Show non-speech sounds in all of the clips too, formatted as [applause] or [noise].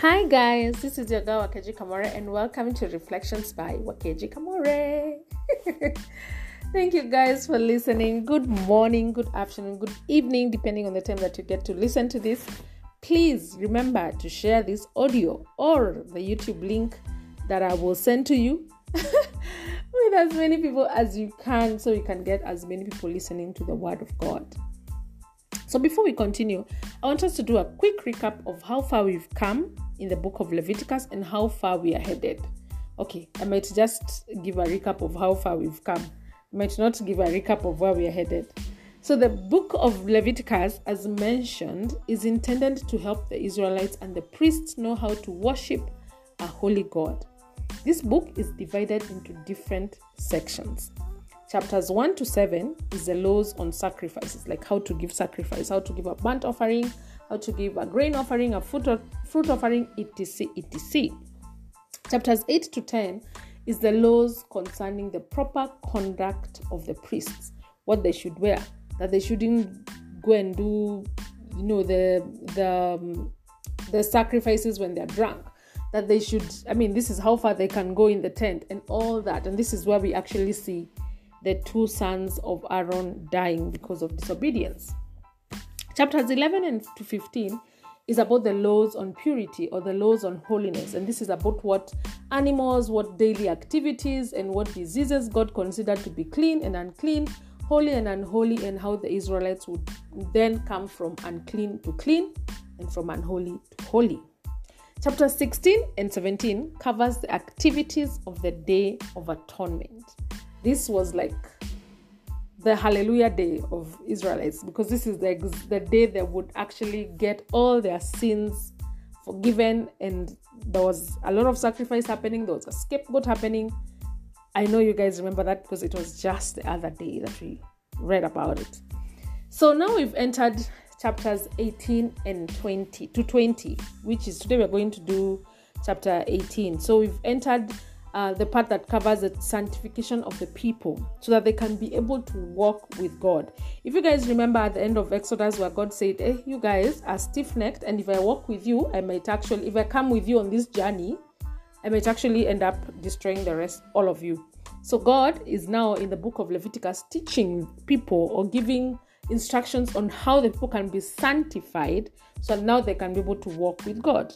Hi guys, this is your girl Wakeji Kamore and welcome to Reflections by Wakeji Kamore. [laughs] Thank you guys for listening. Good morning, good afternoon, good evening, depending on the time that you get to listen to this. Please remember to share this audio or the YouTube link that I will send to you [laughs] with as many people as you can so you can get as many people listening to the Word of God. So, before we continue, I want us to do a quick recap of how far we've come in the book of Leviticus and how far we are headed. Okay, I might just give a recap of how far we've come. I might not give a recap of where we are headed. So, the book of Leviticus, as mentioned, is intended to help the Israelites and the priests know how to worship a holy God. This book is divided into different sections. Chapters 1 to 7 is the laws on sacrifices, like how to give sacrifice, how to give a burnt offering, how to give a grain offering, a fruit, fruit offering, etc. etc. Chapters 8 to 10 is the laws concerning the proper conduct of the priests, what they should wear, that they shouldn't go and do, you know, the the um, the sacrifices when they're drunk. That they should, I mean, this is how far they can go in the tent and all that. And this is where we actually see the two sons of Aaron dying because of disobedience. Chapters 11 and to 15 is about the laws on purity or the laws on holiness. And this is about what animals, what daily activities, and what diseases God considered to be clean and unclean, holy and unholy, and how the Israelites would then come from unclean to clean and from unholy to holy. Chapter 16 and 17 covers the activities of the Day of Atonement. This was like the Hallelujah Day of Israelites because this is the, the day they would actually get all their sins forgiven, and there was a lot of sacrifice happening, there was a scapegoat happening. I know you guys remember that because it was just the other day that we read about it. So now we've entered chapters 18 and 20 to 20, which is today we're going to do chapter 18. So we've entered uh, the part that covers the sanctification of the people so that they can be able to walk with God. If you guys remember at the end of Exodus, where God said, Hey, you guys are stiff necked, and if I walk with you, I might actually, if I come with you on this journey, I might actually end up destroying the rest, all of you. So God is now in the book of Leviticus teaching people or giving instructions on how the people can be sanctified so now they can be able to walk with God.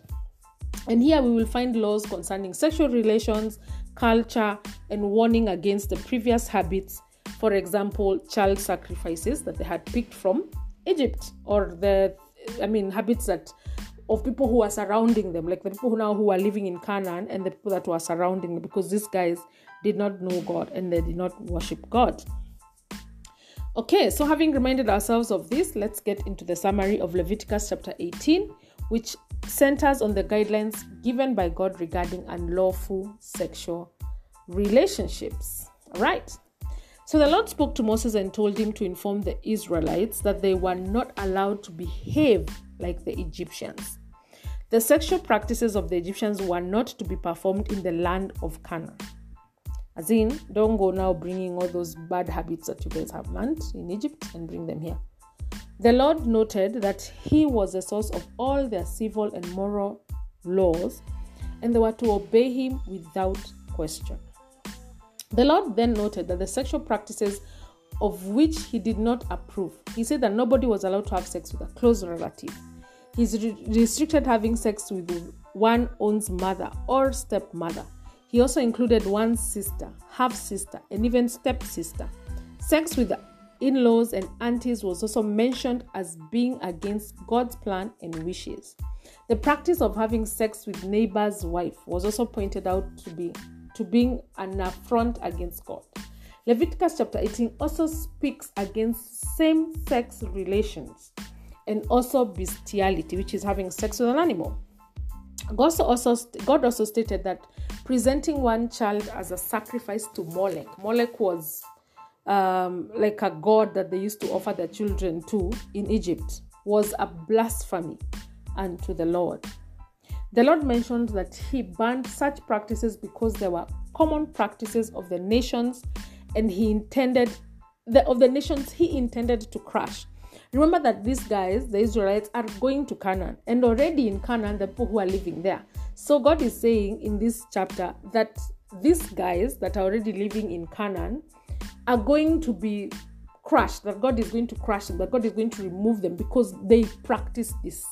And here we will find laws concerning sexual relations, culture, and warning against the previous habits, for example, child sacrifices that they had picked from Egypt, or the, I mean, habits that of people who are surrounding them, like the people who now who are living in Canaan and the people that were surrounding them, because these guys did not know God and they did not worship God. Okay, so having reminded ourselves of this, let's get into the summary of Leviticus chapter 18, which centers on the guidelines given by God regarding unlawful sexual relationships. All right. So the Lord spoke to Moses and told him to inform the Israelites that they were not allowed to behave like the Egyptians. The sexual practices of the Egyptians were not to be performed in the land of Canaan. As in, don't go now bringing all those bad habits that you guys have learned in Egypt and bring them here. The Lord noted that He was the source of all their civil and moral laws, and they were to obey Him without question. The Lord then noted that the sexual practices of which He did not approve, He said that nobody was allowed to have sex with a close relative. He restricted having sex with one own's mother or stepmother. He also included one sister, half sister, and even stepsister. Sex with in laws and aunties was also mentioned as being against God's plan and wishes. The practice of having sex with neighbor's wife was also pointed out to be to being an affront against God. Leviticus chapter 18 also speaks against same-sex relations and also bestiality, which is having sex with an animal. God also, God also stated that presenting one child as a sacrifice to Molech. Molech was um, like a god that they used to offer their children to in Egypt was a blasphemy unto the Lord. The Lord mentioned that He banned such practices because they were common practices of the nations, and He intended the of the nations He intended to crush. Remember that these guys, the Israelites, are going to Canaan, and already in Canaan, the people who are living there. So God is saying in this chapter that these guys that are already living in Canaan are going to be crushed, that God is going to crush them, that God is going to remove them because they practice this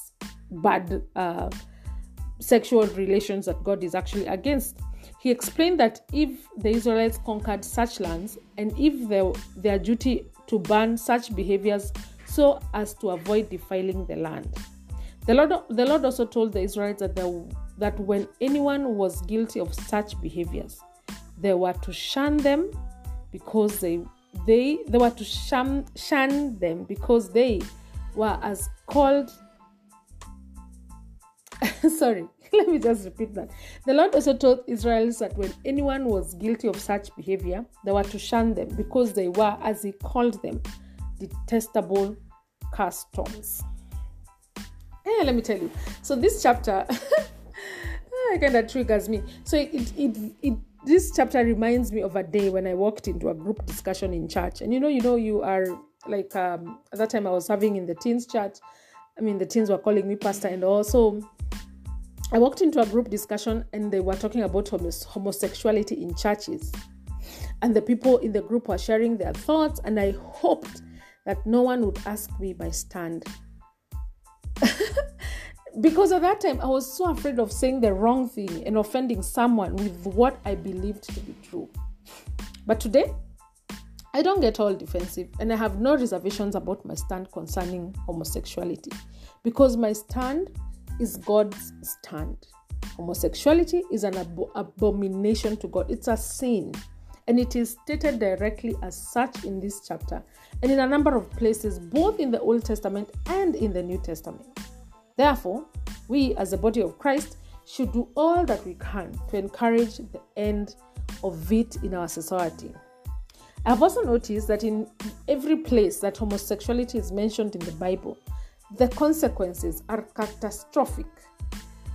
bad uh, sexual relations that God is actually against. He explained that if the Israelites conquered such lands and if their, their duty to ban such behaviors so as to avoid defiling the land. The Lord, the Lord also told the Israelites that, that when anyone was guilty of such behaviors, they were to shun them because they they they were to shun, shun them because they were as called [laughs] sorry [laughs] let me just repeat that. The lord also told israelites that when anyone was guilty of such behavior they were to shun them because they were as he called them detestable customs. Yeah let me tell you. So this chapter [laughs] ah, kind of triggers me. So it, it it this chapter reminds me of a day when I walked into a group discussion in church. And you know, you know, you are like um, at that time I was serving in the teens church. I mean, the teens were calling me pastor, and also I walked into a group discussion and they were talking about homosexuality in churches. And the people in the group were sharing their thoughts, and I hoped that no one would ask me my stand. [laughs] because at that time I was so afraid of saying the wrong thing and offending someone with what I believed to be true. But today, I don't get all defensive and I have no reservations about my stand concerning homosexuality because my stand is God's stand. Homosexuality is an ab- abomination to God, it's a sin. And it is stated directly as such in this chapter and in a number of places, both in the Old Testament and in the New Testament. Therefore, we as the body of Christ should do all that we can to encourage the end of it in our society. I've also noticed that in every place that homosexuality is mentioned in the Bible, the consequences are catastrophic.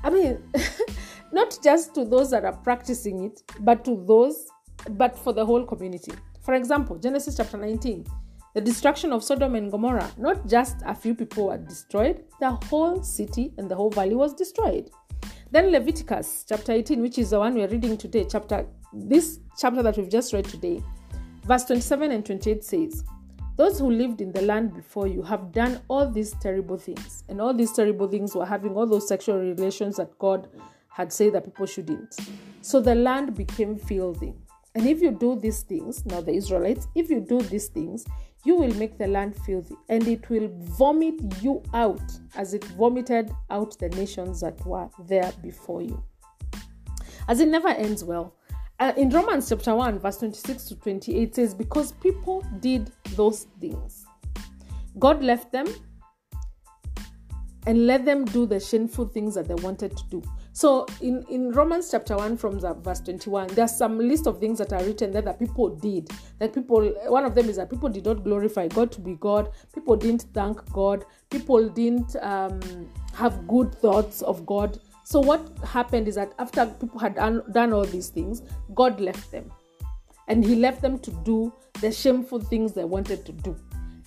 I mean, [laughs] not just to those that are practicing it, but to those, but for the whole community. For example, Genesis chapter 19, the destruction of Sodom and Gomorrah, not just a few people were destroyed, the whole city and the whole valley was destroyed. Then Leviticus chapter 18, which is the one we're reading today, chapter this chapter that we've just read today, verse 27 and 28 says, Those who lived in the land before you have done all these terrible things, and all these terrible things were having all those sexual relations that God had said that people shouldn't. So the land became filthy. And if you do these things, now the Israelites, if you do these things, you will make the land filthy, and it will vomit you out as it vomited out the nations that were there before you. As it never ends well. Uh, in Romans chapter 1, verse 26 to 28 says, Because people did those things, God left them and let them do the shameful things that they wanted to do. So in, in Romans chapter 1 from the verse 21, there's some list of things that are written there that people did. That people one of them is that people did not glorify God to be God, people didn't thank God, people didn't um, have good thoughts of God. So what happened is that after people had done, done all these things, God left them. And he left them to do the shameful things they wanted to do.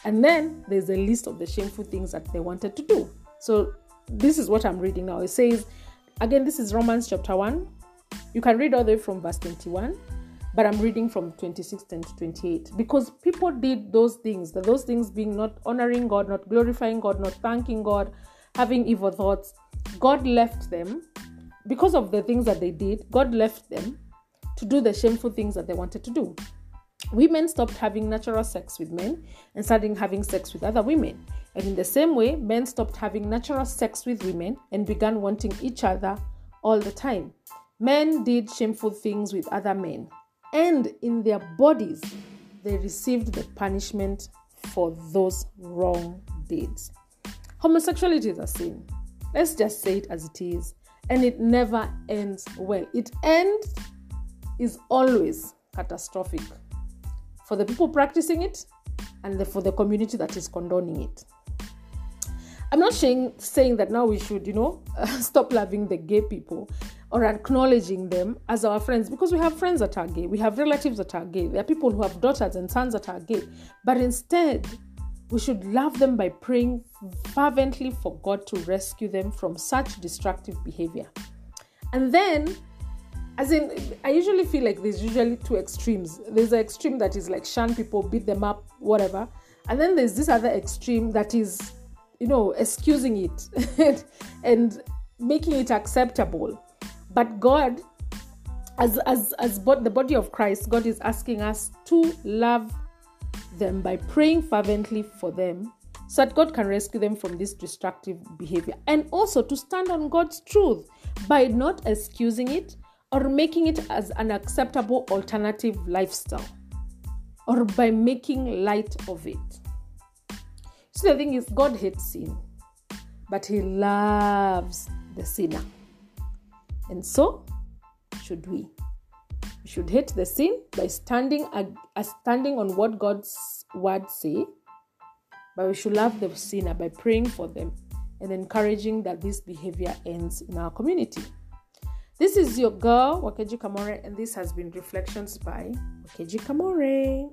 And then there's a list of the shameful things that they wanted to do. So this is what I'm reading now. It says Again, this is Romans chapter 1. You can read all the way from verse 21, but I'm reading from 26 to 28 because people did those things, those things being not honoring God, not glorifying God, not thanking God, having evil thoughts. God left them because of the things that they did, God left them to do the shameful things that they wanted to do. Women stopped having natural sex with men and started having sex with other women. And in the same way, men stopped having natural sex with women and began wanting each other all the time. Men did shameful things with other men, and in their bodies, they received the punishment for those wrong deeds. Homosexuality is a sin. Let's just say it as it is. And it never ends well. It ends is always catastrophic for the people practicing it and the, for the community that is condoning it. I'm not saying saying that now we should, you know, uh, [laughs] stop loving the gay people or acknowledging them as our friends because we have friends that are gay, we have relatives that are gay, there are people who have daughters and sons that are gay. But instead, we should love them by praying fervently for God to rescue them from such destructive behavior. And then, as in, I usually feel like there's usually two extremes. There's an extreme that is like shun people, beat them up, whatever. And then there's this other extreme that is, you know, excusing it [laughs] and making it acceptable. But God, as as as the body of Christ, God is asking us to love them by praying fervently for them so that God can rescue them from this destructive behavior and also to stand on God's truth by not excusing it or making it as an acceptable alternative lifestyle or by making light of it. So the thing is, God hates sin, but He loves the sinner. And so should we. We should hate the sin by standing uh, standing on what God's word say, but we should love the sinner by praying for them and encouraging that this behavior ends in our community. This is your girl, Wakeji Kamore, and this has been Reflections by Wakeji Kamore.